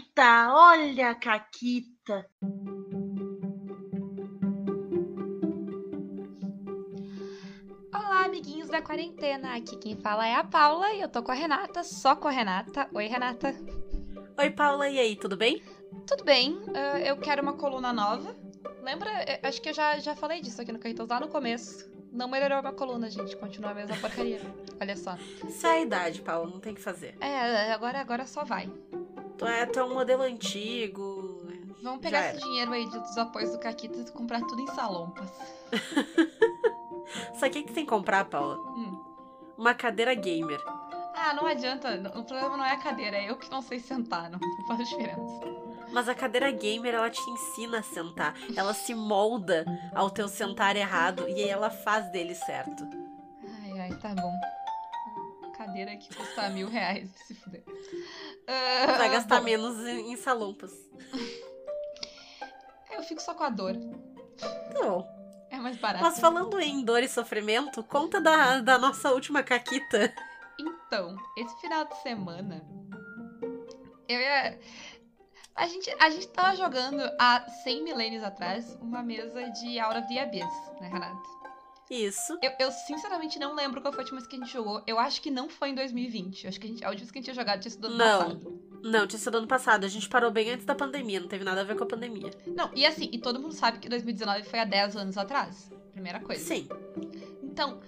Caquita, olha a Caquita. Olá, amiguinhos da quarentena. Aqui quem fala é a Paula e eu tô com a Renata, só com a Renata. Oi, Renata. Oi, Paula, e aí, tudo bem? Tudo bem, uh, eu quero uma coluna nova. Lembra? Acho que eu já, já falei disso aqui no Carritos lá no começo. Não melhorou a coluna, gente. Continua a mesma porcaria. Olha só. Isso é a idade, Paula, não tem o que fazer. É, agora, agora só vai. É, é um modelo antigo. Vamos pegar esse dinheiro aí dos apoios do Caquitas e comprar tudo em salompas. Sabe o que, que tem que comprar, Paula? Hum. Uma cadeira gamer. Ah, não adianta. O problema não é a cadeira, é eu que não sei sentar. Não, não faz diferença. Mas a cadeira gamer, ela te ensina a sentar. Ela se molda ao teu sentar errado e aí ela faz dele certo. Ai, ai, tá bom. Cadeira que custa mil reais, se fuder. Vai gastar bom. menos em, em salompas. Eu fico só com a dor. Não. É mais barato. Mas falando em dor e sofrimento, conta da, da nossa última caquita. Então, esse final de semana, eu ia. A gente, a gente tava jogando há 100 milênios atrás uma mesa de Aura the Abyss, né, Renata? Isso. Eu, eu, sinceramente não lembro qual foi a última vez que a gente jogou. Eu acho que não foi em 2020. Eu acho que a, gente, a última vez que a gente tinha jogado tinha sido ano não. passado. Não, tinha sido ano passado. A gente parou bem antes da pandemia. Não teve nada a ver com a pandemia. Não, e assim, e todo mundo sabe que 2019 foi há 10 anos atrás. Primeira coisa. Sim. Então,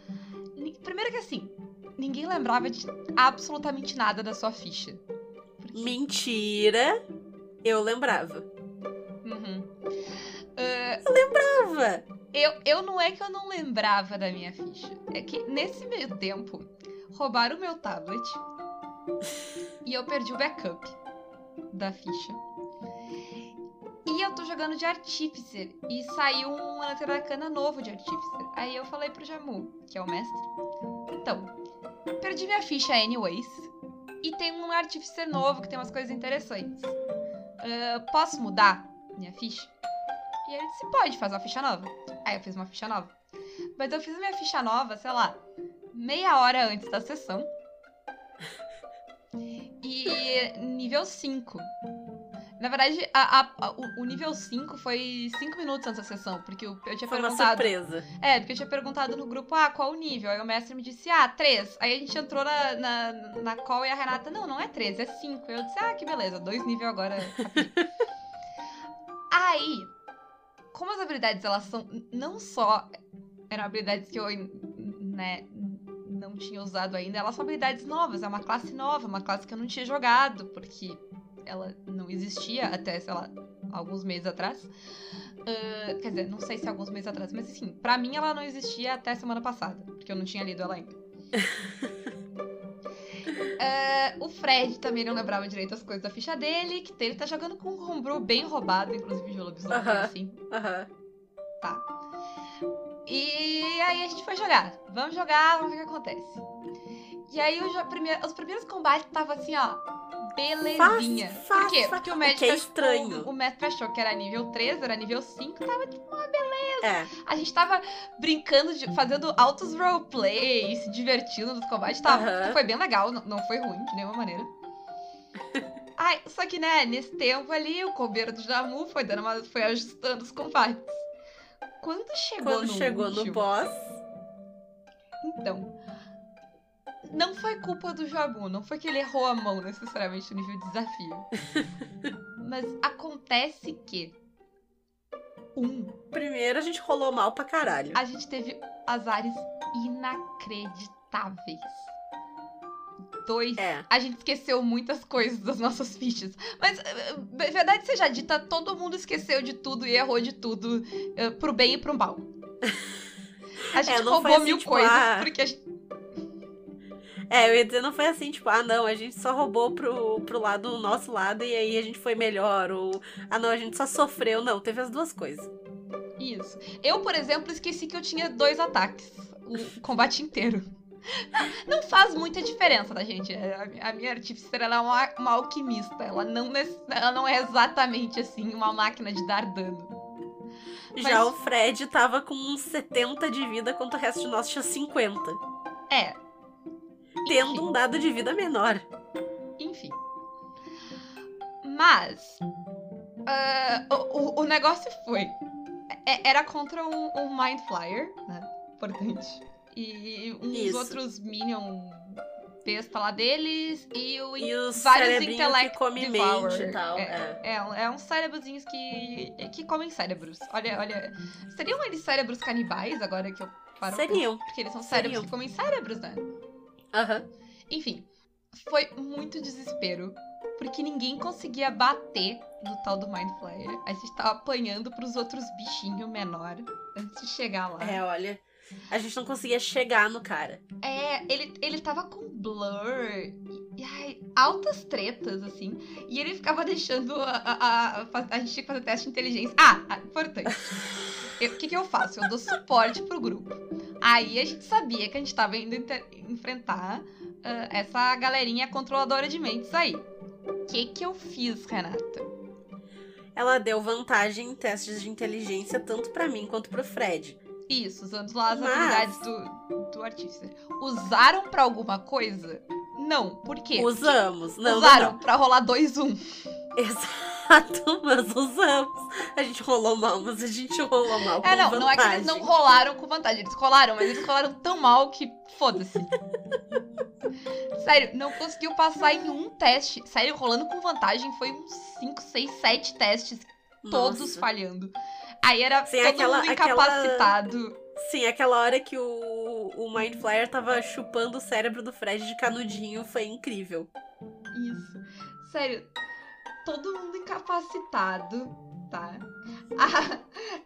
primeiro que assim, ninguém lembrava de absolutamente nada da sua ficha. Porque... Mentira! Eu lembrava. Uhum. Uh, eu lembrava! Eu, eu não é que eu não lembrava da minha ficha. É que nesse meio tempo, roubaram o meu tablet e eu perdi o backup da ficha. E eu tô jogando de Artificer e saiu um Anateracana novo de Artificer. Aí eu falei pro Jamu, que é o mestre. Então, perdi minha ficha anyways. E tem um Artificer novo que tem umas coisas interessantes. Uh, posso mudar minha ficha? E ele disse, pode, faz uma ficha nova. Aí eu fiz uma ficha nova. Mas eu fiz a minha ficha nova, sei lá, meia hora antes da sessão. E nível 5. Na verdade, a, a, a, o, nível 5 foi 5 minutos antes da sessão, porque eu, eu tinha foi perguntado. Uma surpresa. É, porque eu tinha perguntado no grupo, ah, qual o nível? Aí o mestre me disse, ah, 3. Aí a gente entrou na, na, na call e a Renata, não, não é 3, é 5. Eu disse, ah, que beleza, dois níveis agora. Aí, como as habilidades elas são não só eram habilidades que eu, né, não tinha usado ainda, elas são habilidades novas, é uma classe nova, uma classe que eu não tinha jogado, porque ela não existia até, sei lá, alguns meses atrás. Uh, quer dizer, não sei se alguns meses atrás, mas assim, pra mim ela não existia até semana passada, porque eu não tinha lido ela ainda. Uh, o Fred também não lembrava direito as coisas da ficha dele, que ele tá jogando com um homebrew bem roubado, inclusive de lobisomem, uh -huh. assim. Aham. Uh -huh. Tá. E aí a gente foi jogar. Vamos jogar, vamos ver o que acontece. E aí os, os primeiros combates tava assim, ó, belezinha. Faz, Por quê? Faz, Porque o mestre, é estranho. O, o mestre achou que era nível 3, era nível 5, tava tipo uma beleza. É. A gente tava brincando, de, fazendo altos roleplays, se divertindo nos combates. Tava, -huh. Foi bem legal, não, não foi ruim de nenhuma maneira. Ai, só que, né, nesse tempo ali, o coveiro do Jamu foi dando uma, foi ajustando os combates. Quando chegou Quando no chegou último, no boss, Então, não foi culpa do Jabu, não foi que ele errou a mão necessariamente no nível de desafio. Mas acontece que. Um, primeiro a gente rolou mal pra caralho. a gente teve azares inacreditáveis. Dois, É. a gente esqueceu muitas coisas das nossas fichas. Mas, eh, eh, verdade seja dita, todo mundo esqueceu de tudo e errou de tudo, eh, pro bem e pro mal. A gente foi roubou assim, mil tipo, coisas, ah, porque a gente É, eu ia dizer, não foi assim, tipo, ah, não, a gente só roubou pro, pro lado, do nosso lado, e aí a gente foi melhor, ou, ah, não, a gente só sofreu. Não, teve as duas coisas. Isso. Eu, por exemplo, esqueci que eu tinha dois ataques. O combate inteiro. Não faz muita diferença, tá, gente? A, a minha artificer ela é uma, uma alquimista. Ela não, nece- ela não é exatamente assim uma máquina de dar dano. Já Mas- o Fred tava com uns 70 de vida, enquanto o resto de nós tinha 50. É. Tendo Enfim. um dado de vida menor. Enfim. Mas. ah, o, o- negócio foi. é- Era contra um, um Mind Flyer, né? Importante. E uns Isso. outros Minion besta lá deles e, o, E os vários cerebrinhos que Intellect come Devourer. mente e tal. É, É. é, é uns cérebrozinhos que, que comem cérebros. Olha, olha. Seriam eles cérebros canibais agora que eu paro? Seriam. Porque eles são cérebros Seriam. que comem cérebros, né? Aham. Enfim, foi muito desespero. Porque ninguém conseguia bater no tal do Mind Flayer. A gente tava apanhando pros outros bichinhos menor antes de chegar lá. É, olha. A gente não conseguia chegar no cara. É, ele, ele tava com blur e, e, ai, altas tretas, assim. E ele ficava deixando a, a, a, a gente tinha que fazer teste de inteligência. Ah, ah, importante. O que, que eu faço? Eu dou suporte pro grupo. Aí a gente sabia que a gente tava indo enfrentar ah, essa galerinha controladora de mentes aí. O que, que eu fiz, Renata? Ela deu vantagem em testes de inteligência tanto pra mim quanto pro Fred. Isso, usando lá as Mas- habilidades do, do artista. Usaram pra alguma coisa? Não. Por quê? Usamos. Não, Usaram não, pra rolar 2-1. não. Exato, mas usamos. A gente rolou mal, mas a gente rolou mal com É, não, não é que vantagem. eles não rolaram com vantagem. Eles rolaram, mas eles rolaram tão mal que foda-se. Sério, não conseguiu passar em um teste. Sério, rolando com vantagem foi uns 5, 6, 7 testes, todos Nossa. falhando. Aí era Sim, todo aquela- mundo aquela- incapacitado. Sim, aquela hora que o, o Mind Flyer tava chupando o cérebro do Fred de canudinho foi incrível. Isso. Sério, todo mundo incapacitado, tá? Ah,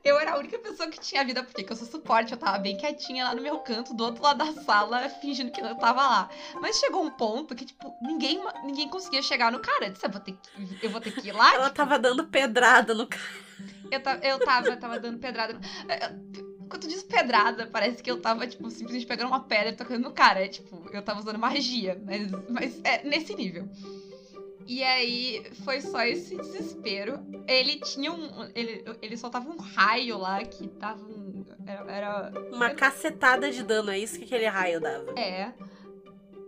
eu era a única pessoa que tinha vida, porque que eu sou suporte, eu tava bem quietinha lá no meu canto, do outro lado da sala, fingindo que eu tava lá. Mas chegou um ponto que, tipo, ninguém, ninguém conseguia chegar no cara. Eu disse, eu vou ter que, eu vou ter que ir lá. Ela tipo, tava dando pedrada no cara. eu, ta- eu tava, eu tava dando pedrada. no- é, é, Quando tu diz pedrada, parece que eu tava, tipo, simplesmente pegando uma pedra e tocando no cara. É tipo, eu tava usando magia, mas, mas é nesse nível. E aí foi só esse desespero. Ele tinha um. Ele, ele soltava um raio lá que tava um. Era. era- Uma cacetada de dano, é isso que aquele raio dava. é.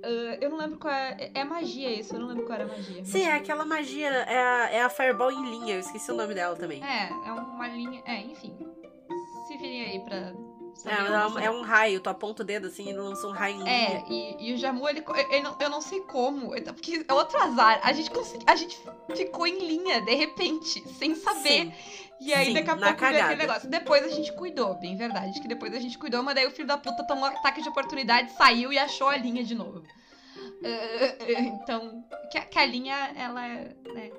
Ah, eu não lembro qual é. É magia isso, eu não lembro qual era a magia. Sim, é aquela magia, é a, é a Fireball em linha, eu esqueci o nome dela também. É, é uma linha. É, enfim. Se virem aí pra. É, é, um, é um raio, tu aponta o dedo assim e lança um raio É, e, e o Jamu, ele, ele não- eu não sei como, porque é outro azar. A gente, consegui, a gente ficou em linha, de repente, sem saber. Sim. e aí, sim, daqui a pouco veio aquele negócio. Depois a gente cuidou, bem verdade, que depois a gente cuidou, mas daí o filho da puta tomou um ataque de oportunidade, saiu e achou a linha de novo. Eh, eh, então, que a, que a linha, ela é, né,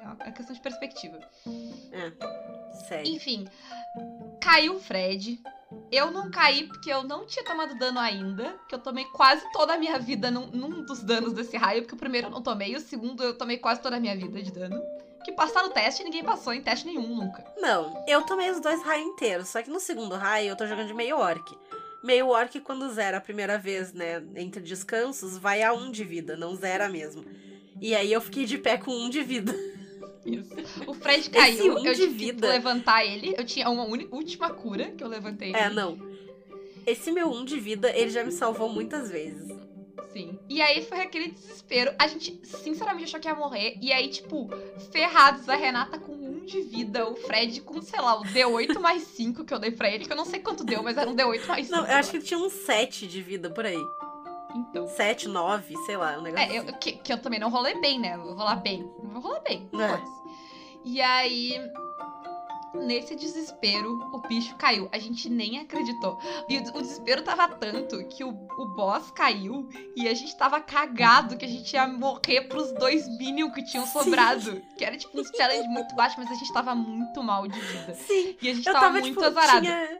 é uma questão de perspectiva. Sério. Enfim, caiu o Fred. Eu não caí porque eu não tinha tomado dano ainda. Que eu tomei quase toda a minha vida num, num dos danos desse raio. Porque o primeiro eu não tomei, o segundo eu tomei quase toda a minha vida de dano. Que passar no teste, ninguém passou em teste nenhum nunca. Não, eu tomei os dois raios inteiros, só que no segundo raio eu tô jogando de meio orc. Meio orc, quando zera a primeira vez, né, entre descansos, vai a um de vida, não zera mesmo. E aí eu fiquei de pé com um de vida. Isso. O Fred caiu, um eu de tive vida. que levantar ele. Eu tinha uma uni- última cura que eu levantei É, ele. não. Esse meu um de vida, ele já me salvou muitas vezes. Sim. E aí foi aquele desespero. A gente, sinceramente, achou que ia morrer. E aí, tipo, ferrados, a Renata com um de vida, o Fred com, sei lá, o D8 mais 5 que eu dei pra ele, que eu não sei quanto deu, mas era um D8 mais 5. Não, eu acho que ele tinha uns 7 de vida por aí. Então. 7, 9, sei lá, um negócio É, eu, que, que eu também não rolei bem, né? Eu vou rolar bem. Eu vou rolar bem. É. foda-se. E aí, nesse desespero, o bicho caiu. A gente nem acreditou. E o, desespero tava tanto que o, o boss caiu e a gente tava cagado que a gente ia morrer pros dois minions que tinham Sim. sobrado. Que era tipo um challenge muito baixo, mas a gente tava muito mal de vida. Sim, E a gente tava, tava, muito tipo, azarado. tinha,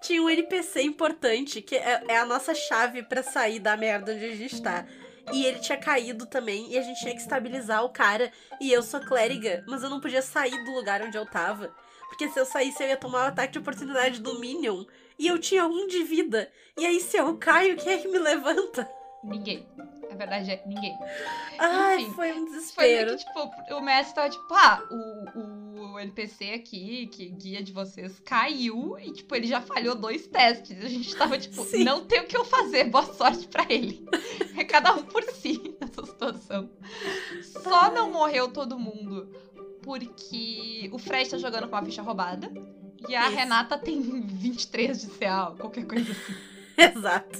tinha um NPC importante, que é, é a nossa chave pra sair da merda onde a gente tá. E ele tinha caído também, e a gente tinha que estabilizar o cara. E eu sou clériga, mas eu não podia sair do lugar onde eu tava. Porque se eu saísse, eu ia tomar o ataque de oportunidade do Minion. E eu tinha um de vida. E aí, se eu caio, quem é que me levanta? Ninguém. A verdade é ninguém. Ai, Enfim, foi um Foi desespero. que, tipo, o mestre tava tipo, ah, o, o NPC aqui, que guia de vocês, caiu e, tipo, ele já falhou dois testes. A gente tava, tipo, Sim. não tem o que eu fazer, boa sorte pra ele. É cada um por si nessa situação. Só não morreu todo mundo porque o Fred tá jogando com uma ficha roubada. E a Isso. Renata tem 23 de CA, qualquer coisa assim. Exato.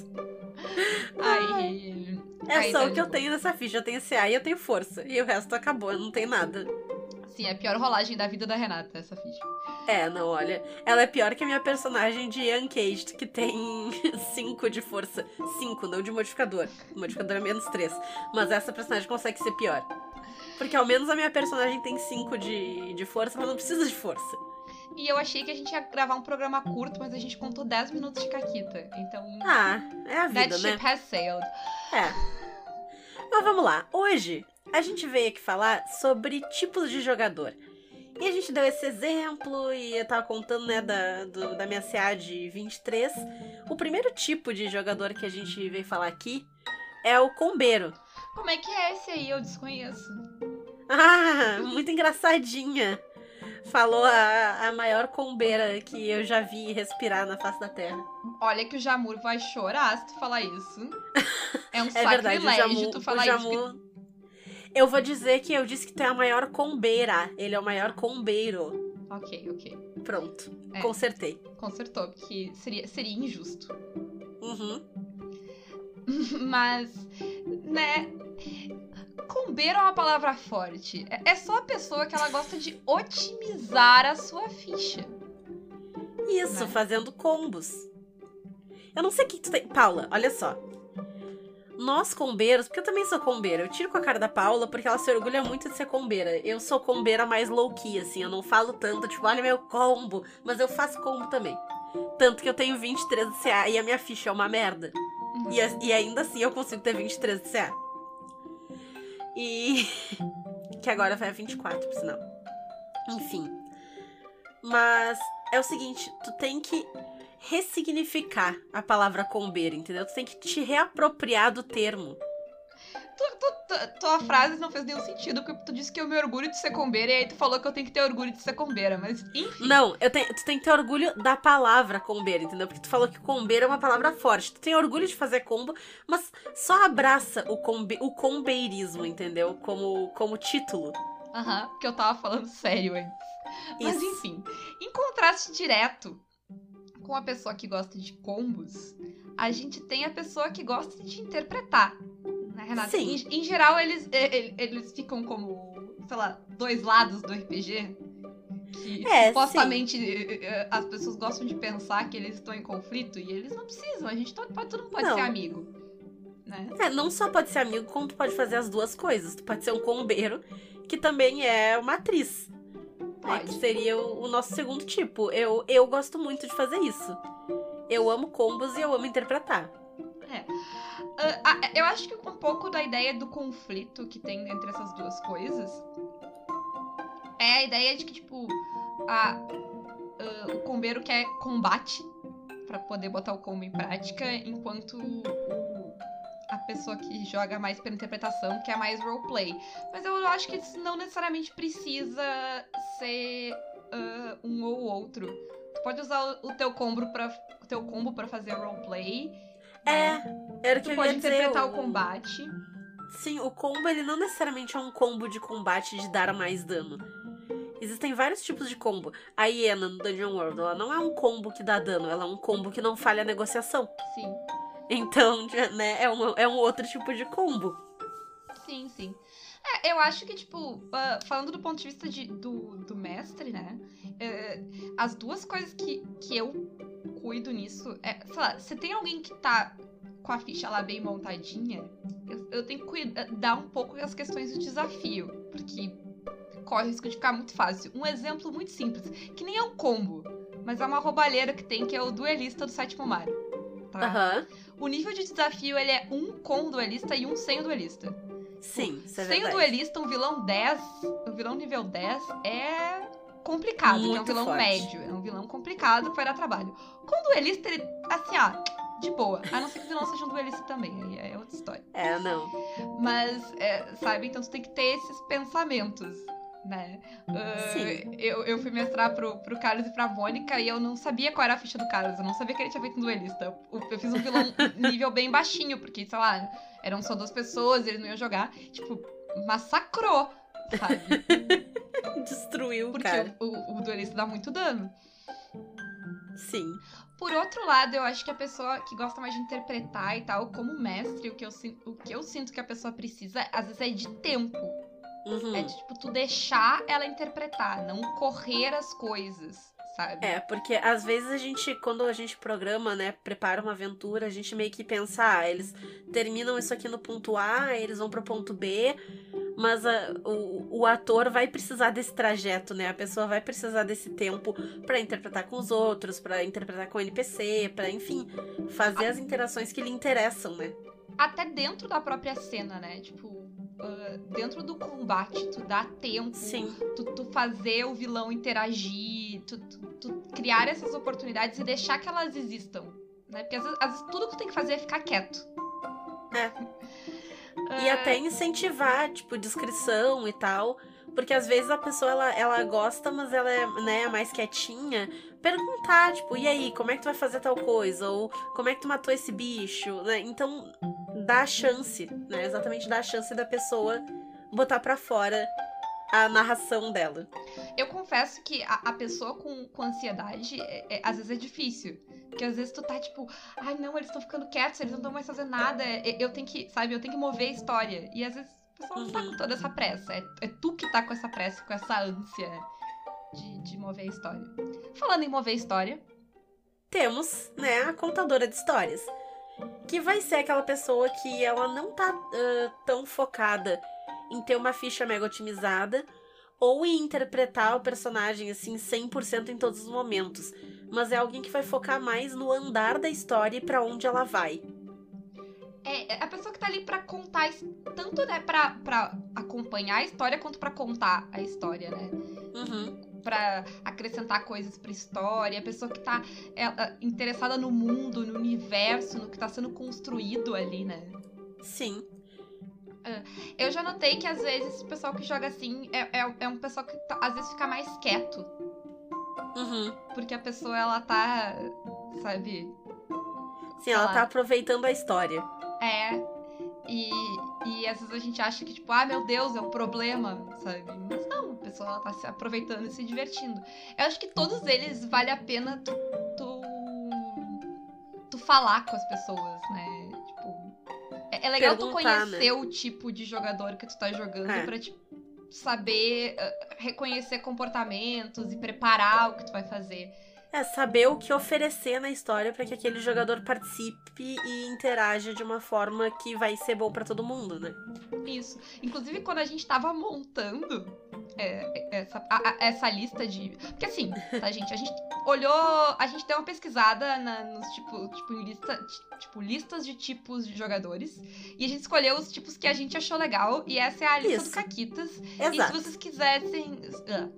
Aí. É aí só tá o que eu tenho nessa ficha. Eu tenho CA e eu tenho força. E o resto acabou, não tem nada. Sim, é a pior rolagem da vida da Renata, essa ficha. É, não, olha. Ela é pior que a minha personagem de Uncaged, que tem 5 de força. 5, não de modificador. O modificador é menos 3. Mas essa personagem consegue ser pior. Porque ao menos a minha personagem tem 5 de, de força, mas não precisa de força. E eu achei que a gente ia gravar um programa curto, mas a gente contou 10 minutos de Caquita. Então. Ah, é a vida, that né? ship has sailed. É. Mas vamos lá. Hoje a gente veio aqui falar sobre tipos de jogador. E a gente deu esse exemplo e eu tava contando, né, da, do- da minha CA de 23. O primeiro tipo de jogador que a gente veio falar aqui é o combeiro. Como é que é esse aí? Eu desconheço. Ah, muito engraçadinha. Falou a, a maior combeira que eu já vi respirar na face da terra. Olha que o Jamur vai chorar se tu falar isso. É um É verdade, sacrilégio Jamu, tu o falar isso. Jamu... Eu vou dizer que eu disse que tu é a maior combeira. Ele é o maior combeiro. Ok, ok. Pronto, É. consertei. Consertou, porque seria, seria injusto. Uhum. Mas, né. Combeiro é uma palavra forte. É- É só a pessoa que ela gosta de otimizar a sua ficha. Isso, Né? fazendo combos. Eu não sei o que tu tem. Paula, olha só. Nós combeiros, porque eu também sou combeira, eu tiro com a cara da Paula porque ela se orgulha muito de ser combeira. Eu sou combeira mais low-key, assim, eu não falo tanto, tipo, olha meu combo, mas eu faço combo também. Tanto que eu tenho 23 de CA e a minha ficha é uma merda. Uhum. E, e ainda assim eu consigo ter 23 de CA. E. que agora vai a 24, por sinal. Enfim. Mas é o seguinte, tu tem que ressignificar a palavra combeiro, entendeu? Tu tem que te reapropriar do termo. Tu, tu, tu- tua frase não fez nenhum sentido, porque tu disse que eu me orgulho de ser combeira, e aí tu falou que eu tenho que ter orgulho de ser combeira, mas enfim. Não, eu tenho, tu tem que ter orgulho da palavra combeiro, entendeu? Porque tu falou que combeiro é uma palavra forte. Tu tem orgulho de fazer combo, mas só abraça o, combe, o combeirismo, entendeu? Como, como título. Aham, porque eu tava falando sério antes. Mas Isso. enfim, em contraste direto com a pessoa que gosta de combos, a gente tem a pessoa que gosta de interpretar. Né, Renata? Sim. Em, em geral, eles, e- e- eles ficam como, sei lá, dois lados do RPG. Que É, supostamente eh, as pessoas gostam de pensar que eles estão em conflito e eles não precisam. A gente todo, pode, todo mundo pode Não. ser amigo. Né? É, não só pode ser amigo, como tu pode fazer as duas coisas. Tu pode ser um combeiro, que também é uma atriz. Né, Pode. que seria o, o nosso segundo tipo. Eu, eu gosto muito de fazer isso. Eu amo combos e eu amo interpretar. Ah, ah, eu acho que um pouco da ideia do conflito que tem entre essas duas coisas é a ideia de que, tipo, a, ah, o combeiro quer combate pra poder botar o combo em prática, enquanto o- a pessoa que joga mais pela interpretação quer mais roleplay. Mas eu acho que isso não necessariamente precisa ser ah, um ou outro. Tu pode usar o, o teu combo pra, o teu combo pra fazer roleplay. né? É, era o que Tu eu pode ia dizer. interpretar o combate. Sim, o combo ele não necessariamente é um combo de combate de dar mais dano. Existem vários tipos de combo. A hiena no Dungeon World, ela não é um combo que dá dano, ela é um combo que não falha a negociação. Sim, Então, né, é um, é um outro tipo de combo. sim, sim. É, eu acho que, tipo, ah, falando do ponto de vista de- do, do mestre, né? é, as duas coisas que, que eu cuido nisso é, sei lá, se tem alguém que tá com a ficha lá bem montadinha, eu, eu tenho que cuidar um pouco das questões do desafio, porque corre o risco de ficar muito fácil. Um exemplo muito simples, que nem é um combo, mas é uma roubalheira que tem, que é o duelista do sétimo mar. Tá? Aham. O nível de desafio ele é um com o duelista e um sem o duelista. Sim, isso é sem o verdade. duelista, um vilão 10, um vilão nível 10 é complicado, que é um Muito vilão forte. médio, é um vilão complicado que vai dar trabalho. Com o duelista, ele, assim, ó, de boa. A não ser que o vilão seja um duelista também, aí é outra história. É, não. Mas, é, sabe, então tu tem que ter esses pensamentos, né? Sim. eu, eu fui mestrar pro, pro Carlos e pra Mônica e eu não sabia qual era a ficha do Carlos, eu não sabia que ele tinha feito um duelista. Eu, eu fiz um vilão nível bem baixinho, porque, sei lá, eram só duas pessoas, eles não iam jogar. Tipo, massacrou, sabe? Destruiu o Porque cara. o, o, o duelista dá muito dano. Sim. Por outro lado, eu acho que a pessoa que gosta mais de interpretar e tal, como mestre, o que eu, o que eu sinto que a pessoa precisa, às vezes, é de tempo. Uhum. É de, tipo, tu deixar ela interpretar, não correr as coisas, sabe? É, porque às vezes a gente, quando a gente programa, né, prepara uma aventura, a gente meio que pensa, ah, eles terminam isso aqui no ponto A, eles vão pro ponto B, mas a- o, o ator vai precisar desse trajeto, né? A pessoa vai precisar desse tempo pra interpretar com os outros, pra interpretar com o NPC, pra, enfim, fazer as interações que lhe interessam, né? Até dentro da própria cena, né? Tipo, ah, dentro do combate, tu dá tempo, Sim. tu, tu fazer o vilão interagir, tu, tu- tu criar essas oportunidades e deixar que elas existam. Né? Porque às vezes, às vezes tudo que tu tem que fazer é ficar quieto. É. Ah, E até incentivar, tipo, descrição e tal. Porque às vezes a pessoa, ela, ela gosta, mas ela é né, mais quietinha. Perguntar, tipo, e aí, como é que tu vai fazer tal coisa? Ou como é que tu matou esse bicho? Né? Então, dá a chance, né? Exatamente dá a chance da pessoa botar pra fora a narração dela. Eu confesso que a, a pessoa com, com ansiedade, é- é- às vezes é difícil. Porque às vezes tu tá tipo, ai não, eles estão ficando quietos, eles não estão mais fazendo nada. Eu tenho que, sabe, eu tenho que mover a história. E às vezes o pessoal não tá Uhum. com toda essa pressa. É, é tu que tá com essa pressa, com essa ânsia de, de mover a história. Falando em mover a história, temos, né, a contadora de histórias. Que vai ser aquela pessoa que ela não tá ah, tão focada em ter uma ficha mega otimizada ou em interpretar o personagem assim 100% em todos os momentos, mas é alguém que vai focar mais no andar da história e pra onde ela vai. é a pessoa que tá ali pra contar, tanto né, pra acompanhar a história quanto pra contar a história, né? Uhum. Pra acrescentar coisas pra história, a pessoa que tá ela, interessada no mundo, no universo, no que tá sendo construído ali, né? Sim. Eu já notei que às vezes o pessoal que joga assim é, é, é um pessoal que tá- às vezes fica mais quieto, Uhum. porque a pessoa ela tá, sabe, Sim, ela Sei tá aproveitando a história. É. E, e às vezes a gente acha que, tipo, ah, meu Deus, é um problema, sabe? Mas não, a pessoa ela tá se aproveitando e se divertindo. Eu acho que todos eles vale a pena tu, tu, tu falar com as pessoas, né? Tipo, é, é legal tu Perguntar, conhecer o tipo de jogador que tu tá jogando É. pra, tipo, saber ah, reconhecer comportamentos e preparar o que tu vai fazer. É saber o que oferecer na história pra que aquele jogador participe e interaja de uma forma que vai ser bom pra todo mundo, né? Isso. Inclusive, quando a gente tava montando é, essa, a- essa lista de. Porque assim, tá, gente? A gente olhou. A gente deu uma pesquisada na- nos tipo, tipo, lista, ti- tipo, listas de tipos de jogadores. E a gente escolheu os tipos que a gente achou legal. E essa é a lista Isso. do Caquitas. E se Exato. vocês quisessem. ah,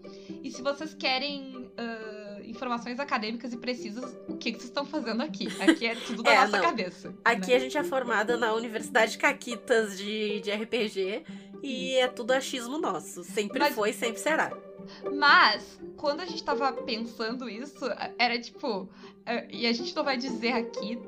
e se vocês querem. ah, informações acadêmicas e precisas, o que, que vocês estão fazendo aqui? Aqui é tudo da É, nossa não. cabeça. Aqui né? a gente é formada na Universidade Caquitas de, de RPG e é tudo achismo nosso. Sempre Mas- foi, sempre será. Mas, quando a gente tava pensando isso, era tipo. é, E a gente não vai dizer aqui,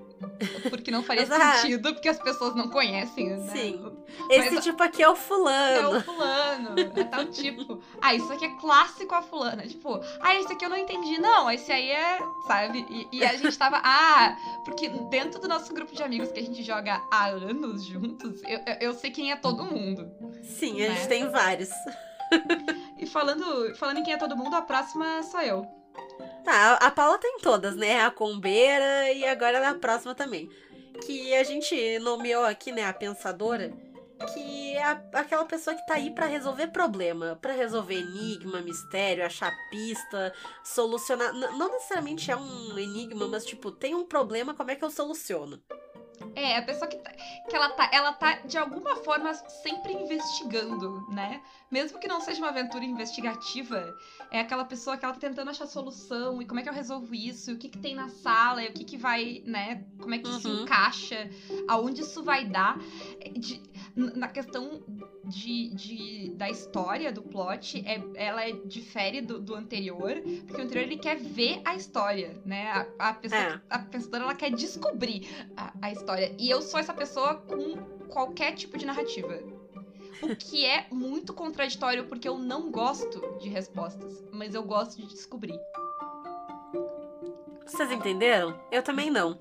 porque não faria sentido, porque as pessoas não conhecem, né? Sim. Esse Mas- tipo aqui é o É fulano. o fulano, é tal tipo. Ah, isso aqui é clássico a fulana. Tipo, ah, esse aqui eu não entendi. Não, esse aí é, sabe? E, e a gente tava, ah, porque dentro do nosso grupo de amigos que a gente joga há anos juntos, eu, eu- sei quem é todo mundo. Sim, a gente né? tem vários. E falando, falando em quem é todo mundo, a próxima sou eu. Tá, a Paula tem todas, né? A combeira e agora na próxima também. Que a gente nomeou aqui, né, a pensadora, que é aquela pessoa que tá aí pra resolver problema, pra resolver enigma, mistério, achar pista, solucionar. Não necessariamente é um enigma, mas tipo, tem um problema, como é que eu soluciono? É, a pessoa que, tá, que ela tá, ela tá de alguma forma sempre investigando, né? Mesmo que não seja uma aventura investigativa, é aquela pessoa que ela tá tentando achar solução e como é que eu resolvo isso, e o que que tem na sala, e o que que vai, né? Como é que isso Uhum. encaixa, aonde isso vai dar. É, de- na questão de, de- da história, do plot, é, ela é, difere do, do anterior, porque o anterior ele quer ver a história, né? A, a pessoa, É. a pensadora ela quer descobrir a, a história. E eu sou essa pessoa com qualquer tipo de narrativa. O que é muito contraditório porque eu não gosto de respostas, mas eu gosto de descobrir. Vocês entenderam? Eu também não.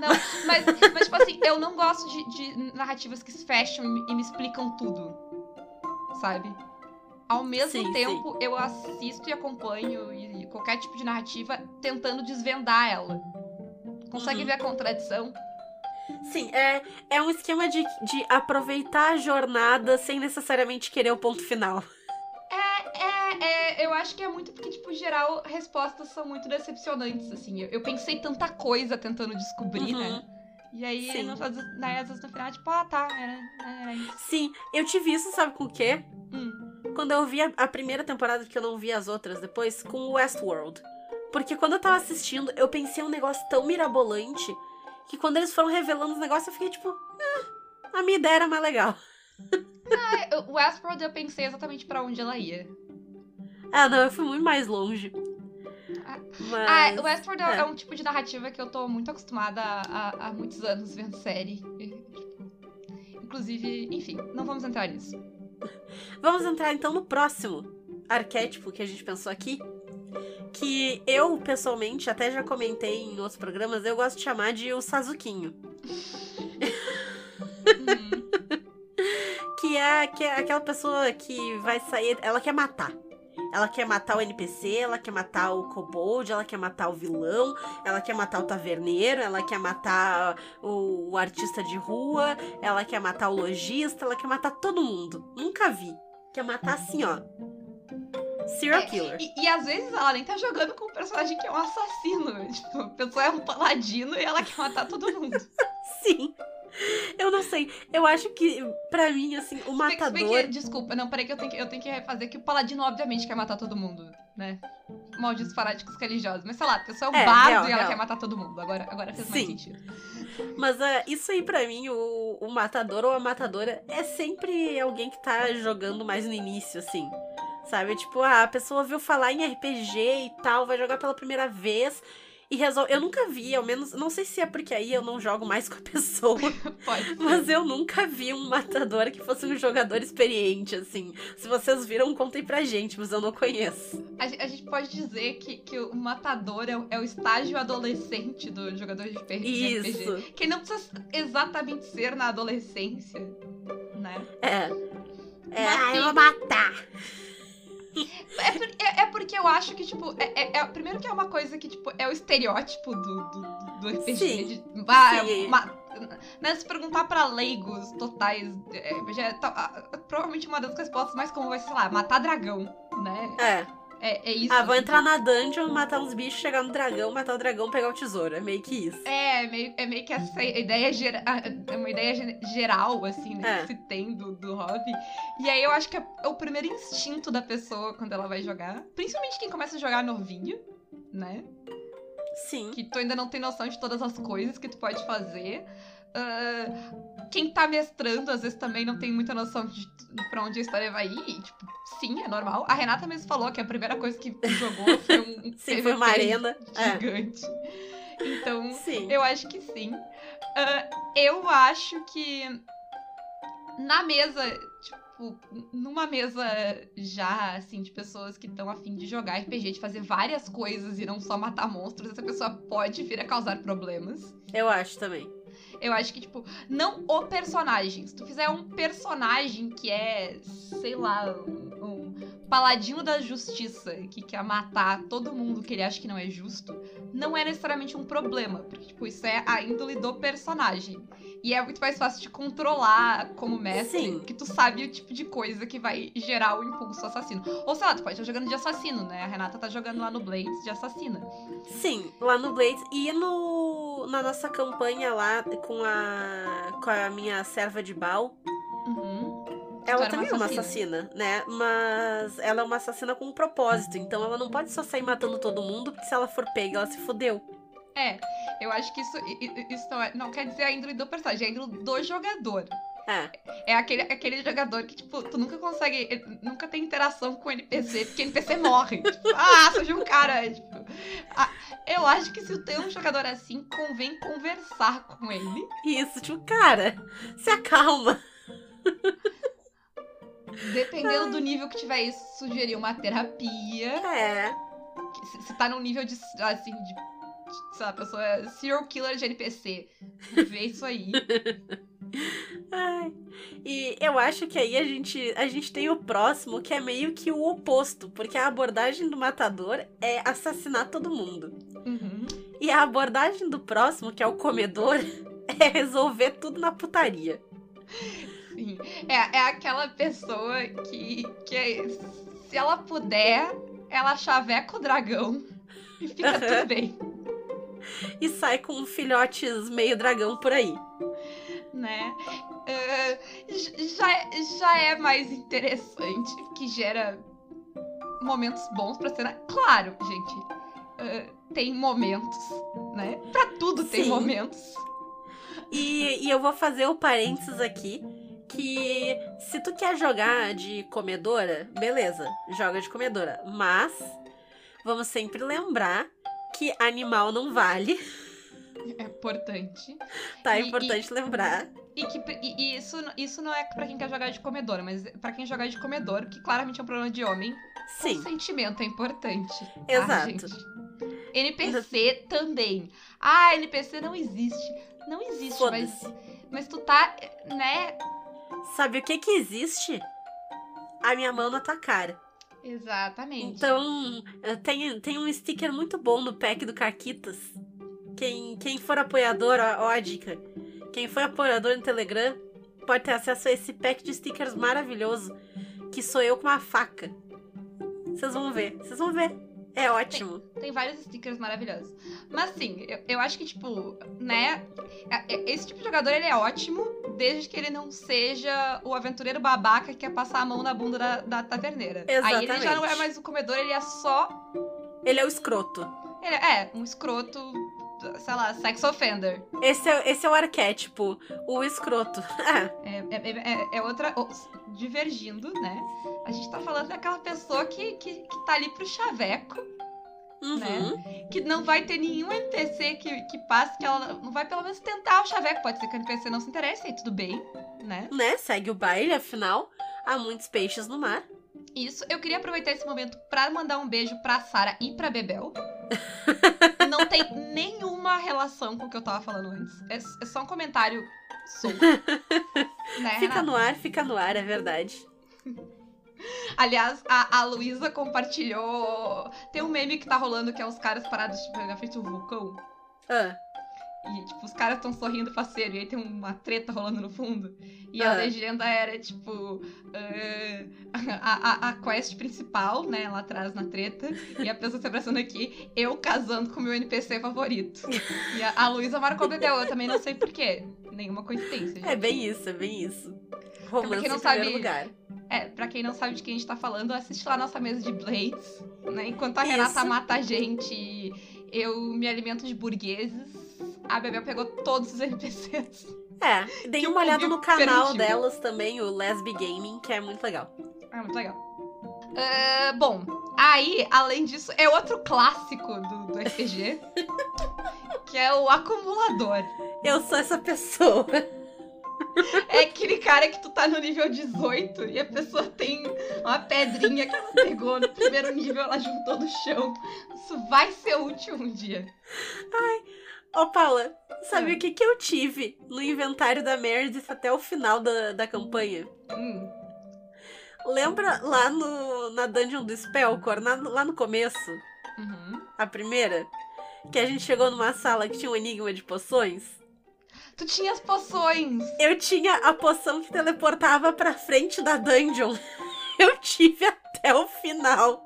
Não, mas, mas tipo assim, eu não gosto de, de narrativas que se fecham e me, explicam tudo. Sabe? Ao mesmo Sim, tempo, eu assisto e acompanho e qualquer tipo de narrativa tentando desvendar ela. Consegue Uhum. ver a contradição? Sim, é, é um esquema de, de aproveitar a jornada sem necessariamente querer o ponto final. É, é, eu acho que é muito porque, tipo, geral, respostas são muito decepcionantes, assim. Eu, eu pensei tanta coisa tentando descobrir, Uhum. né? E aí, Sim. no, daí, às vezes no final, tipo, ah, tá, era, era isso. Sim, eu tive isso, sabe com o quê? Hum. Quando eu vi a, a primeira temporada, que eu não vi as outras depois, com o Westworld. Porque quando eu tava assistindo, eu pensei um negócio tão mirabolante que quando eles foram revelando os negócios, eu fiquei tipo, "Ah, a minha ideia era mais legal. É, O Westworld eu pensei exatamente pra onde ela ia. Ah, não, eu fui muito mais longe. Ah, Mas... Ah, o Westworld é. é. um tipo de narrativa que eu tô muito acostumada há muitos anos vendo série. Inclusive, enfim, não vamos entrar nisso. Vamos entrar então no próximo arquétipo que a gente pensou aqui. Que eu, pessoalmente, até já comentei em outros programas, eu gosto de chamar de o Sazuquinho. Uhum. Que é, que é aquela pessoa que vai sair. Ela quer matar. Ela quer matar o NPC, ela quer matar o kobold, ela quer matar o vilão, ela quer matar o taverneiro, ela quer matar o, o artista de rua, ela quer matar o lojista, ela quer matar todo mundo. Nunca vi. Quer matar assim, ó. Serial É, killer. E, e às vezes ela nem tá jogando com um personagem que é um assassino. Tipo, a pessoa é um paladino e ela quer matar todo mundo. Sim. Eu não sei. Eu acho que, pra mim, assim, o Se bem- se matador. bem que- desculpa, não, peraí que eu tenho que, eu tenho que refazer que o paladino obviamente quer matar todo mundo, né? Malditos fanáticos religiosos. Mas sei lá, a pessoa é um É, bardo real, e ela real. quer matar todo mundo. Agora, agora fez mais Sim. sentido. Mas é, isso aí, pra mim, o, o matador ou a matadora é sempre alguém que tá jogando mais no início, assim. Sabe? Tipo, ah, a pessoa ouviu falar em RPG e tal, vai jogar pela primeira vez e resolve. Eu nunca vi, ao menos. Não sei se é porque aí eu não jogo mais com a pessoa. Pode. Mas eu nunca vi um matador que fosse um jogador experiente, assim. Se vocês viram, contem pra gente, mas eu não conheço. A, a gente pode dizer que, que o matador é, o- é o estágio adolescente do jogador de RPG. Isso. Que não precisa exatamente ser na adolescência, né? É. É, Mas eu vou matar. É, por- é- é porque eu acho que, tipo, é, é- é- primeiro que é uma coisa que, tipo, é o estereótipo do, do, do RPG. Sim. De, ah, Sim. uma- né, se perguntar pra leigos totais, é, ta- ah, provavelmente uma das respostas mais comuns vai ser, sei lá, matar dragão, né? É. É, é isso. Ah, vou assim, entrar na dungeon, matar uns bichos, chegar no dragão, matar o dragão, pegar o tesouro. É meio que isso. É, meio, é meio que essa ideia gera, é uma ideia ge- geral, assim, né? É. Que se tem do, do hobby. E aí eu acho que é, é o primeiro instinto da pessoa quando ela vai jogar. Principalmente quem começa a jogar novinho, né? Sim. Que tu ainda não tem noção de todas as coisas que tu pode fazer. Ah, quem tá mestrando, às vezes, também não tem muita noção de pra onde a história vai ir. E, tipo, sim, é normal. A Renata mesmo falou que a primeira coisa que jogou foi um Sim, foi uma arena. É. gigante. Então, Sim. eu acho que sim. Ah, eu acho que na mesa, tipo, numa mesa já, assim, de pessoas que estão afim de jogar RPG, de fazer várias coisas e não só matar monstros, essa pessoa pode vir a causar problemas. Eu acho também. Eu acho que, tipo, não o personagem. Se tu fizer um personagem que é, sei lá, um, um paladino da justiça, que quer matar todo mundo que ele acha que não é justo, não é necessariamente um problema. Porque, tipo, isso é a índole do personagem. E é muito mais fácil de controlar como mestre, Sim. que tu sabe o tipo de coisa que vai gerar o impulso assassino. Ou sei lá, tu pode estar jogando de assassino, né? A Renata tá jogando lá no Blades de assassina. Sim, lá no Blades e no na nossa campanha lá com a com a minha serva de Bal, Uhum. ela era uma também é uma assassina. assassina, né? Mas ela é uma assassina com um propósito, então ela não pode só sair matando todo mundo, porque se ela for pega, ela se fodeu. É, eu acho que isso, isso não, é- não quer dizer a índole do personagem, é a índole do jogador. É, É aquele, aquele jogador que, tipo, tu nunca consegue. ele Nunca tem interação com o NPC, porque o NPC morre. Tipo, ah, surgiu um cara. Tipo, ah, eu acho que se tem um jogador assim, convém conversar com ele. isso, tipo, cara, se acalma. Dependendo do nível que tiver isso, sugerir uma terapia. É. Se, se tá num nível de, assim, de. Sei lá, a pessoa é serial killer de NPC. Vê isso aí. Ai. E eu acho que aí a gente, a gente tem o próximo, que é meio que o oposto, porque a abordagem do matador é assassinar todo mundo. Uhum. E a abordagem do próximo, que é o comedor, é resolver tudo na putaria. Sim. É, é aquela pessoa que, que é- se ela puder, ela chaveca o dragão e fica tudo bem, E sai com filhotes meio dragão por aí. né? J- já, é- já é mais interessante, que gera momentos bons pra cena. Claro, gente, ah, tem momentos, né? Pra tudo tem Sim. momentos. E, e eu vou fazer o parênteses aqui. Que se tu quer jogar de comedora, beleza, joga de comedora. Mas vamos sempre lembrar que animal não vale. É importante. Tá? É E- importante lembrar. E, que, e, e isso, isso não é pra quem quer jogar de comedor, mas pra quem jogar de comedor, que claramente é um problema de homem, Sim, consentimento é importante. tá, Exato. NPC também. Ah, NPC não existe. Não existe, mas, mas tu tá, né? Sabe o que que existe? A minha mão na tua cara. Exatamente. Então, eh, tem, tem um sticker muito bom no pack do Caquitas. Quem, quem for apoiador, ó, ó a dica. Quem for apoiador no Telegram pode ter acesso a esse pack de stickers maravilhoso. Que sou eu com uma faca. Vocês vão ver, vocês vão ver. É ótimo. Tem vários stickers maravilhosos. Mas assim, eu, eu acho que, tipo, né? é- é- Esse tipo de jogador ele é ótimo, desde que ele não seja o aventureiro babaca que quer passar a mão na bunda da, da taverneira. Aí ele já não é Exatamente. mais o comedor, ele é só. Ele é o escroto. Ele é um escroto, sei lá, sex offender. Esse é, esse é o arquétipo, o escroto. Ah, É, é, é- é outra. oh, divergindo, né? A gente tá falando daquela pessoa que, que, que tá ali pro chaveco, uhum. Né? que não vai ter nenhum NPC que, que passe, que ela não vai pelo menos tentar o chaveco. Pode ser que o NPC não se interesse, e tudo bem, né? Né? Segue o baile, afinal, há muitos peixes no mar. Isso, eu queria aproveitar esse momento pra mandar um beijo pra Sara e pra Bebel. não tem nenhuma relação com o que eu tava falando antes. É, é só um comentário solto. né, Fica no ar, fica no ar, é verdade. Aliás, a, a Luísa compartilhou. Tem um meme que tá rolando que é os caras parados tipo, na frente do vulcão. Ah, E, tipo, os caras estão sorrindo faceiro. E aí tem uma treta rolando no fundo. E a Ah. legenda era, tipo. eh, a, a, a quest principal, né? Lá atrás na treta. E a pessoa se abraçando aqui. Eu casando com o meu NPC favorito. E a, a Luísa marcou o Bebel. Eu também não sei porquê. Nenhuma coincidência. gente. é bem isso, é bem isso. Romance quem não sabe- lugar. É, pra quem não sabe de quem a gente tá falando, assiste lá a nossa mesa de Blades, né? Enquanto a Isso. Renata mata a gente, eu me alimento de burgueses. A Bebel pegou todos os NPCs. É, dei uma olhada no canal permitido. delas também, o Lesbi Gaming, que é muito legal. Ah, muito legal. Ah, bom, aí, além disso, é outro clássico do, do RPG, que é o acumulador. Eu sou essa pessoa. É aquele cara que tu tá no nível 18 e a pessoa tem uma pedrinha que ela pegou no primeiro nível, ela juntou no chão. Isso vai ser útil um dia. Ô, Paula, sabe Ah. o que, que eu tive no inventário da Meredith até o final da, da campanha? Hum, Lembra lá no, na Dungeon do Spellcore, na- lá no começo, uhum. a primeira? Que a gente chegou numa sala que tinha um enigma de poções? Tu tinha as poções. Eu tinha a poção que teleportava pra frente da dungeon. Eu tive até o final.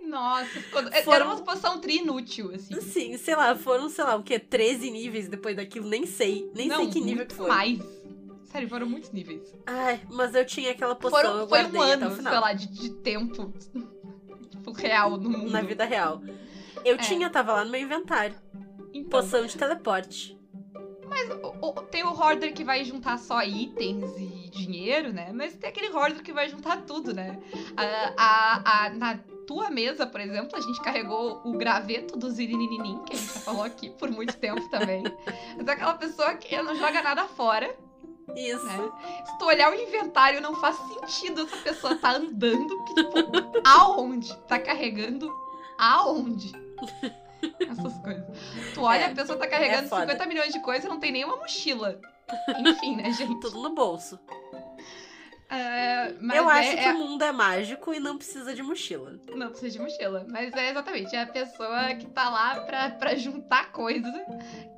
Nossa, ficou... era Foram- uma poção tri inútil, assim. Sim, sei lá, foram, sei lá, o quê? 13 níveis depois daquilo, nem sei. Nem Não, sei que nível que foi. mais. Sério, foram muitos níveis. Ai, mas eu tinha aquela poção, Foram, foi um ano, sei lá, de, de tempo tipo, real no mundo. Na vida real. Eu É. tinha, tava lá no meu inventário. Então, Poção de teleporte. o- o- tem o hoarder que vai juntar só itens e dinheiro, né? Mas tem aquele hoarder que vai juntar tudo, né? A, a, a- na tua mesa, por exemplo, a gente carregou o graveto do Zirinininim, que a gente já falou aqui por muito tempo também. Mas é aquela pessoa que não joga nada fora. Isso. Né? Se tu olhar o inventário, não faz sentido essa pessoa tá andando. Que, tipo, aonde? Tá carregando aonde? Essas coisas. Tu olha, É, a pessoa tá carregando é foda. 50 milhões de coisas e não tem nenhuma mochila. Enfim, né, gente? Tudo no bolso. É, mas eu é- acho que é- o mundo é mágico e não precisa de mochila. Não precisa de mochila. Mas é exatamente, é a pessoa que tá lá pra, pra juntar coisa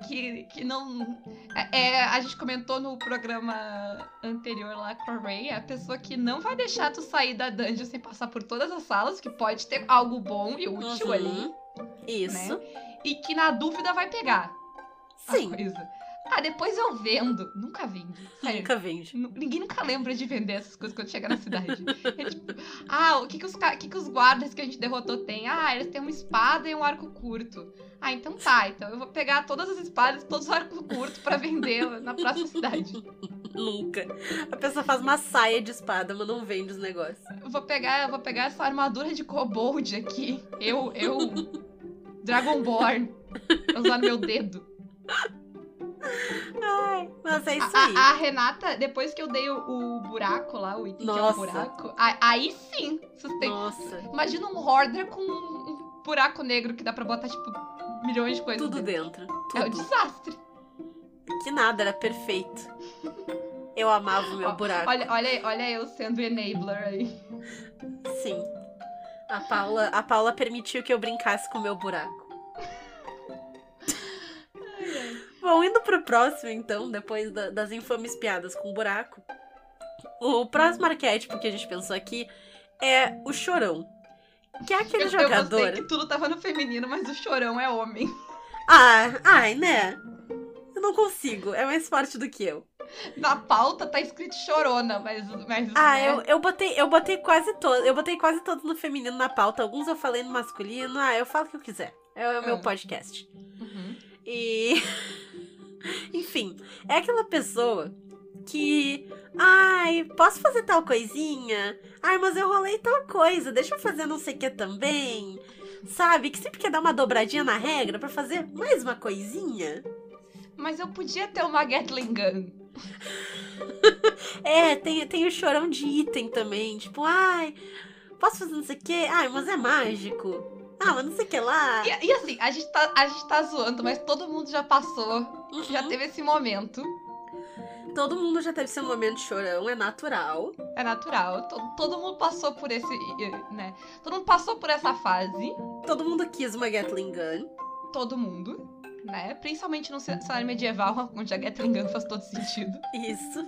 que, que não. É, é, a gente comentou no programa anterior lá com a Ray, é a pessoa que não vai deixar tu sair da dungeon sem passar por todas as salas, que pode ter algo bom e útil Uhum. ali, Isso. e que na dúvida vai pegar Sim. a coisa. Ah, depois eu vendo. Nunca vende. Sério. Nunca vende. Ninguém nunca lembra de vender essas coisas quando chega na cidade. É tipo, ah, o que que, os, que que os guardas que a gente derrotou têm? Ah, eles têm uma espada e um arco curto. Ah, então tá. Então eu vou pegar todas as espadas e todos os arcos curtos pra vender na próxima cidade. Nunca. A pessoa faz uma saia de espada, mas não vende os negócios. Eu vou pegar, eu vou pegar essa armadura de kobold aqui. Eu, eu, Dragonborn. Usar no meu dedo. Ai, mas é isso A, aí. a- a Renata, depois que eu dei o, o buraco lá, o item que é Nossa. o buraco, a- aí sim, têm Nossa, Imagina um hoarder com um buraco negro que dá pra botar, tipo, milhões de coisas tudo dentro. dentro. É um Tudo. desastre. Que nada, era perfeito. Eu amava o meu buraco. Olha, olha, olha eu sendo enabler aí. Sim. A Paula, a Paula permitiu que eu brincasse com o meu buraco. Bom, indo pro próximo, então, depois da- das infames piadas com buraco. O próximo arquétipo que a gente pensou aqui é o chorão. Que é aquele Eu, eu jogador. gostei que tudo tava no feminino, mas o chorão é homem. Ah, ai, né? Eu não consigo, é mais forte do que eu. Na pauta tá escrito chorona, mas. mas Ah, né? eu, eu botei, eu botei quase todos. Eu botei quase todos no feminino na pauta. Alguns eu falei no masculino. Ah, eu falo o que eu quiser. É o meu Ah. podcast. Uhum. E. Enfim, é aquela pessoa que. Ai, posso fazer tal coisinha? Ai, mas eu rolei tal coisa. Deixa eu fazer não sei o que também. Sabe? Que sempre quer dar uma dobradinha na regra pra fazer mais uma coisinha. Mas eu podia ter uma Gatling Gun. É, tem, tem o chorão de item também. Tipo, ai, posso fazer não sei o que? Ai, mas é mágico. Ah, mas não sei o que lá. E, e assim, a gente, tá, a gente tá zoando, mas todo mundo já passou, Uhum. já teve esse momento. Todo mundo já teve seu momento de chorão, é natural. É natural. To- todo mundo passou por esse. né? Todo mundo passou por essa fase. Todo mundo quis uma Gatling Gun. todo mundo, né? Principalmente no cenário medieval, onde a Gatling Gun faz todo sentido. Isso.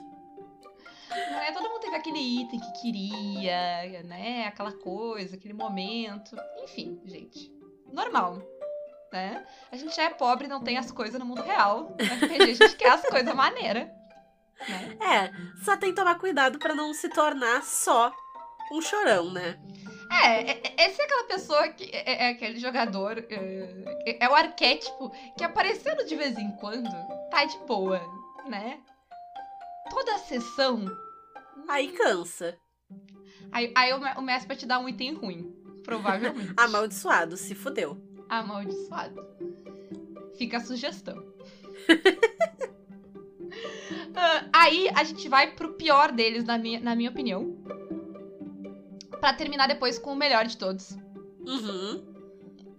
Né? Todo mundo teve aquele item que queria, né? Aquela coisa, aquele momento. Enfim, gente. Normal. Né? A gente já é pobre e não tem as coisas no mundo real. No RPG a gente quer as coisas maneiras. Né? É, só tem que tomar cuidado pra não se tornar só um chorão, né? É, é, é- essa é aquela pessoa que é, é aquele jogador, é, é o arquétipo que aparecendo de vez em quando tá de boa, né? Toda a sessão. Aí cansa. Aí, aí o, o mestre vai te dar um item ruim. Provavelmente. Amaldiçoado, se fudeu. Amaldiçoado. Fica a sugestão. Ah, aí a gente vai pro pior deles, na minha, na minha opinião. Pra terminar depois com o melhor de todos. Uhum.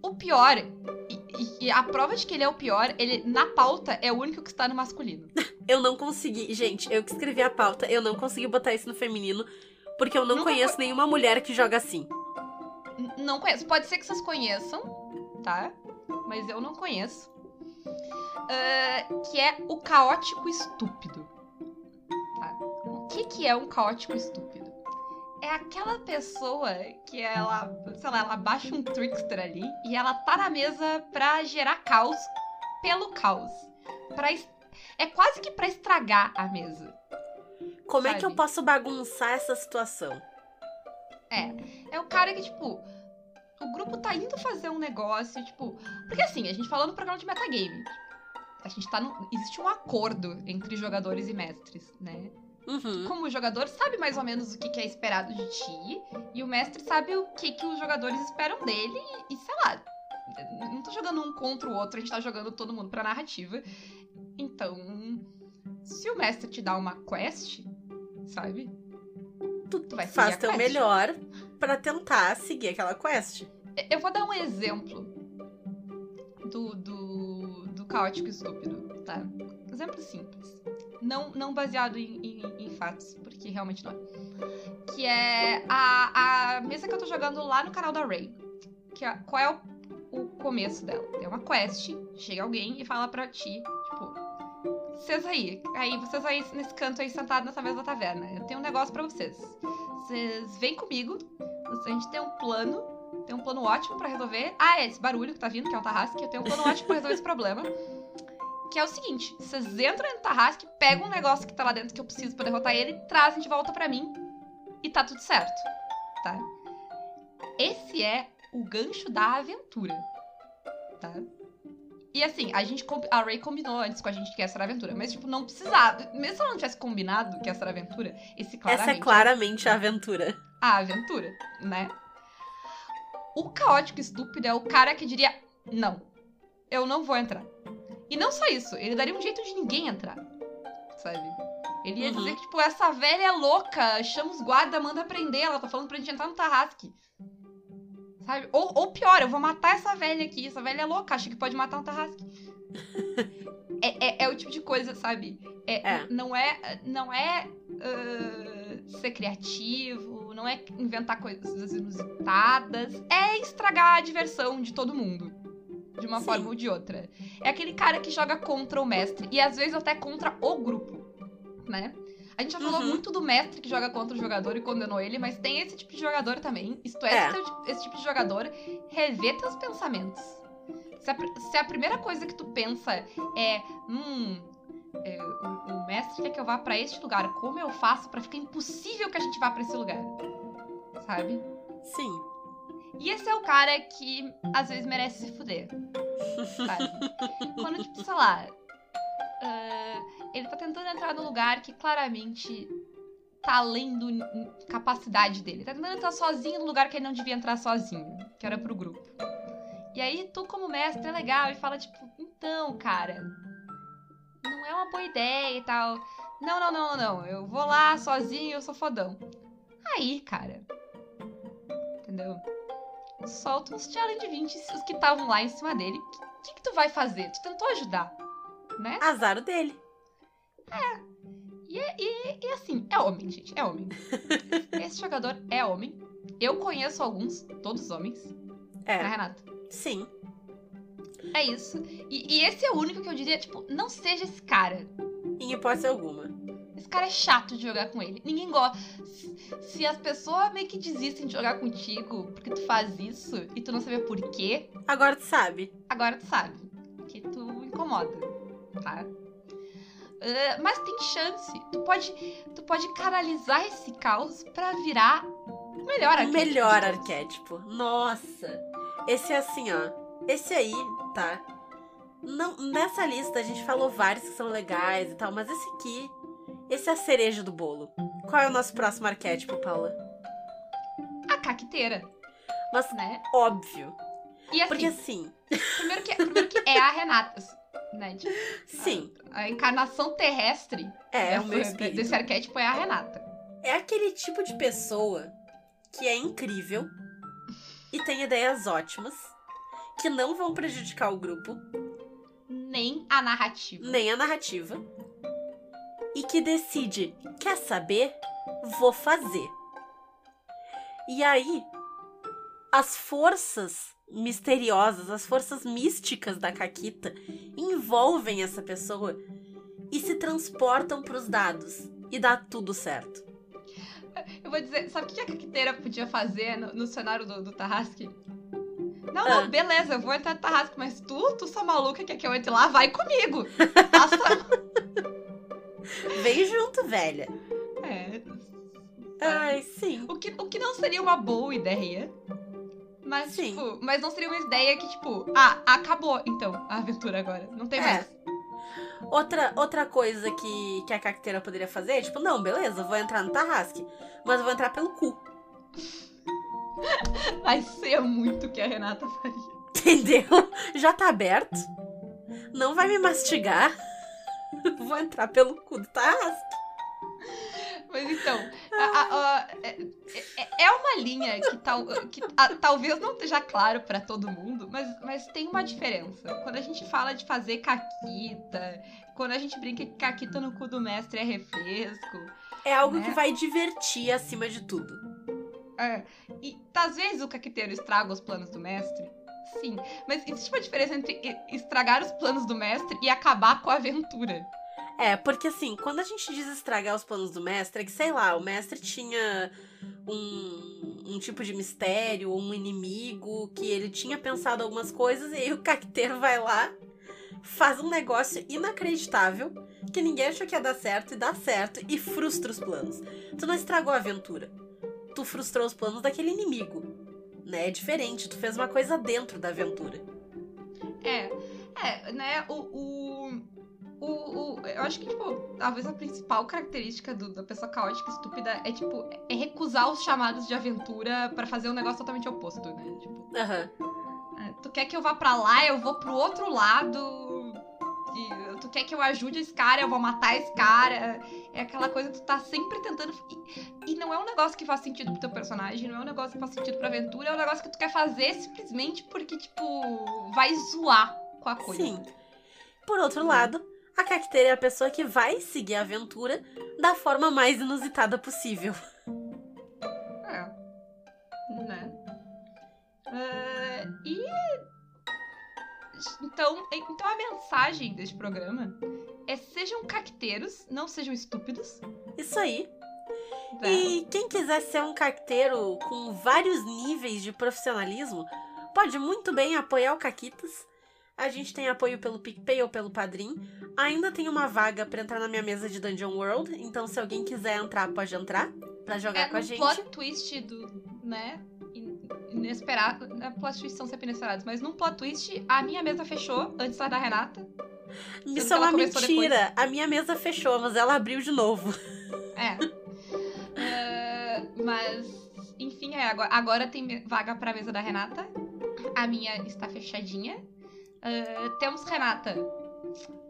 O pior, e- e a prova de que ele é o pior, ele na pauta é o único que está no masculino. Eu não consegui. Gente, eu que escrevi a pauta, eu não consegui botar isso no feminino. Porque eu não Nunca conheço nenhuma mulher que joga assim. N- não conheço. Pode ser que vocês conheçam, tá? Mas eu não conheço. Ah, que é o caótico estúpido. Tá? O que, que é um caótico estúpido? É aquela pessoa que ela, sei lá, ela baixa um trickster ali e ela tá na mesa pra gerar caos pelo caos. Pra É quase que pra estragar a mesa. Como é que eu Sabe? posso bagunçar essa situação? É o cara que, tipo, o grupo tá indo fazer um negócio, tipo. Porque assim, a gente falou no programa de metagame. A gente tá no. Existe um acordo entre jogadores e mestres, né? Uhum. Como o jogador sabe mais ou menos o que, que é esperado de ti, e o mestre sabe o que, que os jogadores esperam dele, e, e sei lá. Não tô jogando um contra o outro, a gente tá jogando todo mundo pra narrativa. Então. se o mestre te dá uma quest, sabe? Tu, Tu vai seguir faz teu melhor pra tentar seguir aquela quest. Eu vou dar um exemplo do, do, do caótico estúpido, tá? Exemplo simples. Não, não baseado em, em, em fatos, porque realmente não é. Que é a, a mesa que eu tô jogando lá no canal da Ray. Que é, qual é o, o começo dela? Tem uma quest, chega alguém e fala pra ti, vocês aí, aí, vocês aí nesse canto aí sentados nessa mesa da taverna, eu tenho um negócio pra vocês. Vocês vêm comigo, a gente tem um plano tem um plano ótimo pra resolver. Ah, é esse barulho que tá vindo, que é um Tarrasque. Eu tenho um plano ótimo pra resolver esse problema. Que é o seguinte: vocês entram no Tarrasque, pegam um negócio que tá lá dentro que eu preciso pra derrotar ele, trazem de volta pra mim e tá tudo certo. Tá? Esse é o gancho da aventura. Tá? E assim, a gente. A Ray combinou antes com a gente que essa era a aventura. Mas, tipo, não precisava. Mesmo se ela não tivesse combinado que essa era a aventura, esse claramente Essa é claramente a aventura. a aventura, né? O caótico estúpido é o cara que diria: Não, eu não vou entrar. E não só isso, ele daria um jeito de ninguém entrar. Sabe? Ele ia Uhum. dizer que, tipo, essa velha é louca, chama os guarda, manda prender, ela tá falando pra gente entrar no Tarrasque. Sabe? Ou, ou pior, eu vou matar essa velha aqui, essa velha é louca, acha que pode matar um Tarrasque. é, é, é o tipo de coisa, sabe? É, É. Não é, não é ah, ser criativo, não é inventar coisas inusitadas, é estragar a diversão de todo mundo. De uma Sim. forma ou de outra. É aquele cara que joga contra o mestre e às vezes até contra o grupo, né? A gente já falou Uhum. muito do mestre que joga contra o jogador e condenou ele, mas tem esse tipo de jogador também. Isto é, É. Esse, tipo de jogador revê teus pensamentos. Se a, se a primeira coisa que tu pensa é, hum, é, o, o mestre quer que eu vá pra este lugar, como eu faço pra ficar impossível que a gente vá pra esse lugar? Sabe? Sim. E esse é o cara que às vezes merece se fuder. Sabe? Quando, tipo, sei lá. ah, ele tá tentando entrar num lugar que claramente tá além do capacidade dele. Tá tentando entrar sozinho num lugar que ele não devia entrar sozinho, que era pro grupo. E aí, tu, como mestre, é legal e fala, tipo, então, cara, não é uma boa ideia e tal. Não, não, não, não, eu vou lá sozinho, eu sou fodão. Aí, cara. Entendeu? Solta uns challenge 20 se os que estavam lá em cima dele. O que, que tu vai fazer? Tu tentou ajudar, né? Azar o dele. E, e, e assim, é homem, gente, é homem. Esse jogador é homem. Eu conheço alguns, todos homens, né, É. Renata? Sim. É isso. E, e esse é o único que eu diria, tipo, não seja esse cara. Em hipótese alguma. Esse cara é chato de jogar com ele. Ninguém gosta. Se, se as pessoas meio que desistem de jogar contigo porque tu faz isso e tu não sabe por quê, Agora tu sabe. agora tu sabe que tu incomoda, tá? Ah, mas tem chance. Tu pode, tu pode canalizar esse caos pra virar o melhor arquétipo. melhor arquétipo. Nossa. Esse é assim, ó. Esse aí, tá? Não, nessa lista a gente falou vários que são legais e tal, mas esse aqui, esse é a cereja do bolo. Qual é o nosso próximo arquétipo, Paula? A caqueteira, Mas né? óbvio. E assim, Porque assim, primeiro, que, primeiro que é a Renata, né? Tipo, sim, a encarnação terrestre é o dessa- meu espírito. desse arquétipo é a Renata. É aquele tipo de pessoa que é incrível e tem ideias ótimas, que não vão prejudicar o grupo, Nem a narrativa. nem a narrativa, e que decide, quer saber? Vou fazer. E aí, as forças misteriosas, as forças místicas da Caquita envolvem essa pessoa e se transportam pros dados. E dá tudo certo. Eu vou dizer, sabe o que a caqueteira podia fazer no, no cenário do, do Tarrasque? Não, Ah. não, beleza, eu vou entrar no Tarrasque, mas tu, tu sua maluca, quer que eu entre lá? Vai comigo! Passa... Vem junto, velha. é, Ai, sim. o, que, o que não seria uma boa ideia. Mas, Sim. tipo, mas não seria uma ideia que, tipo, ah, acabou então a aventura agora. Não tem É. mais. Outra, outra coisa que, que a cacteira poderia fazer é, tipo, não, beleza, vou entrar no Tarrasque, mas vou entrar pelo cu. Vai ser muito o que a Renata faria. Entendeu? Já tá aberto. Não vai me mastigar. Vou entrar pelo cu do Tarrasque. Mas então, a, a, a, é, é, é uma linha que, tal, que talvez não esteja claro para todo mundo, mas, mas tem uma diferença. Quando a gente fala de fazer caquita, quando a gente brinca que caquita no cu do mestre é refresco. É algo né? que vai divertir acima de tudo. É. E às vezes o caquiteiro estraga os planos do mestre. Sim, mas existe uma diferença entre estragar os planos do mestre e acabar com a aventura. É, porque assim, quando a gente diz estragar os planos do mestre, é que, sei lá, o mestre tinha um, um tipo de mistério, um inimigo, que ele tinha pensado algumas coisas, e aí o cacteiro vai lá, faz um negócio inacreditável, que ninguém achou que ia dar certo, e dá certo, e frustra os planos. Tu não estragou a aventura. Tu frustrou os planos daquele inimigo. Né? É diferente, tu fez uma coisa dentro da aventura. É, é, né, o, o o, o, eu acho que, tipo, talvez a principal característica do, da pessoa caótica e estúpida é, tipo, é recusar os chamados de aventura para fazer um negócio totalmente oposto, né? Tipo, uhum. tu quer que eu vá para lá, eu vou pro outro lado. E, tu quer que eu ajude esse cara, eu vou matar esse cara. É aquela coisa que tu tá sempre tentando. E, e não é um negócio que faz sentido pro teu personagem, não é um negócio que faz sentido pra aventura, é um negócio que tu quer fazer simplesmente porque, tipo, vai zoar com a coisa. Sim. Por outro lado, a cacteira é a pessoa que vai seguir a aventura da forma mais inusitada possível. É. Né? Uh, e. Então, então a mensagem deste programa é sejam cacteiros, não sejam estúpidos. Isso aí. É. E quem quiser ser um cacteiro com vários níveis de profissionalismo, pode muito bem apoiar o Caquitas a gente tem apoio pelo PicPay ou pelo Padrim. Ainda tem uma vaga para entrar na minha mesa de Dungeon World, então se alguém quiser entrar, pode entrar para jogar é, com a gente. plot twist do, né, inesperado, é plot twist são sempre inesperados, mas num plot twist, a minha mesa fechou antes da Renata. Isso é uma mentira. Depois. A minha mesa fechou, mas ela abriu de novo. É. uh, mas, enfim, é, agora, agora tem vaga pra mesa da Renata. A minha está fechadinha. Uh, temos Renata,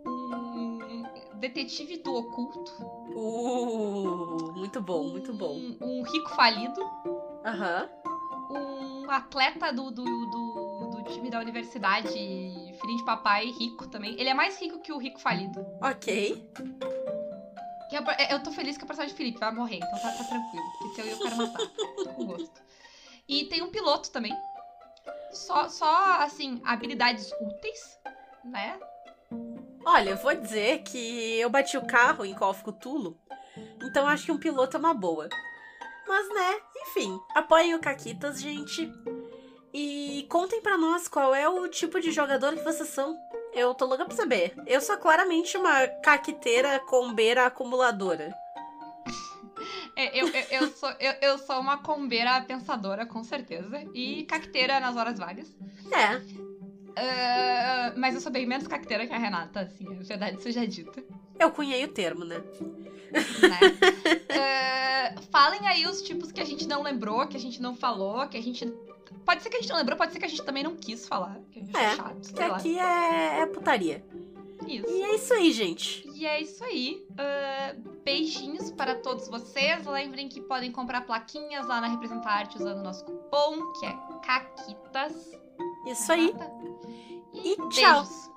um detetive do oculto. Uh, muito bom, um, muito bom. Um rico falido. Aham. Um atleta do, do, do, do, time da universidade, filho de papai, rico também. Ele é mais rico que o rico falido. Ok. É eu tô feliz que a personagem de Felipe vai morrer, então tá, tá tranquilo. Porque se eu, eu quero matar. com gosto. E tem um piloto também, só, só assim, habilidades úteis, né? Olha, eu vou dizer que eu bati o carro em Call of Cthulhu, então acho que um piloto é uma boa. Mas, né, enfim, apoiem o Caquitas, gente. E contem para nós qual é o tipo de jogador que vocês são. Eu tô louca pra saber. Eu sou claramente uma caquiteira, combeira, acumuladora. É, eu, eu, eu, sou, eu, eu sou uma combeira pensadora, com certeza. E cacteira nas horas vagas. É. Uh, mas eu sou bem menos cacteira que a Renata, assim, a verdade seja dita. Eu cunhei o termo, né? né? uh, falem aí os tipos que a gente não lembrou, que a gente não falou, que a gente. Pode ser que a gente não lembrou, pode ser que a gente também não quis falar. Que a gente é, é chato, que aqui é, é putaria. Isso. E é isso aí, gente. E é isso aí. Uh, beijinhos para todos vocês. Lembrem que podem comprar plaquinhas lá na Representar Arte usando o nosso cupom, que é CAQUITAS. Isso aí. E, e tchau. Beijos.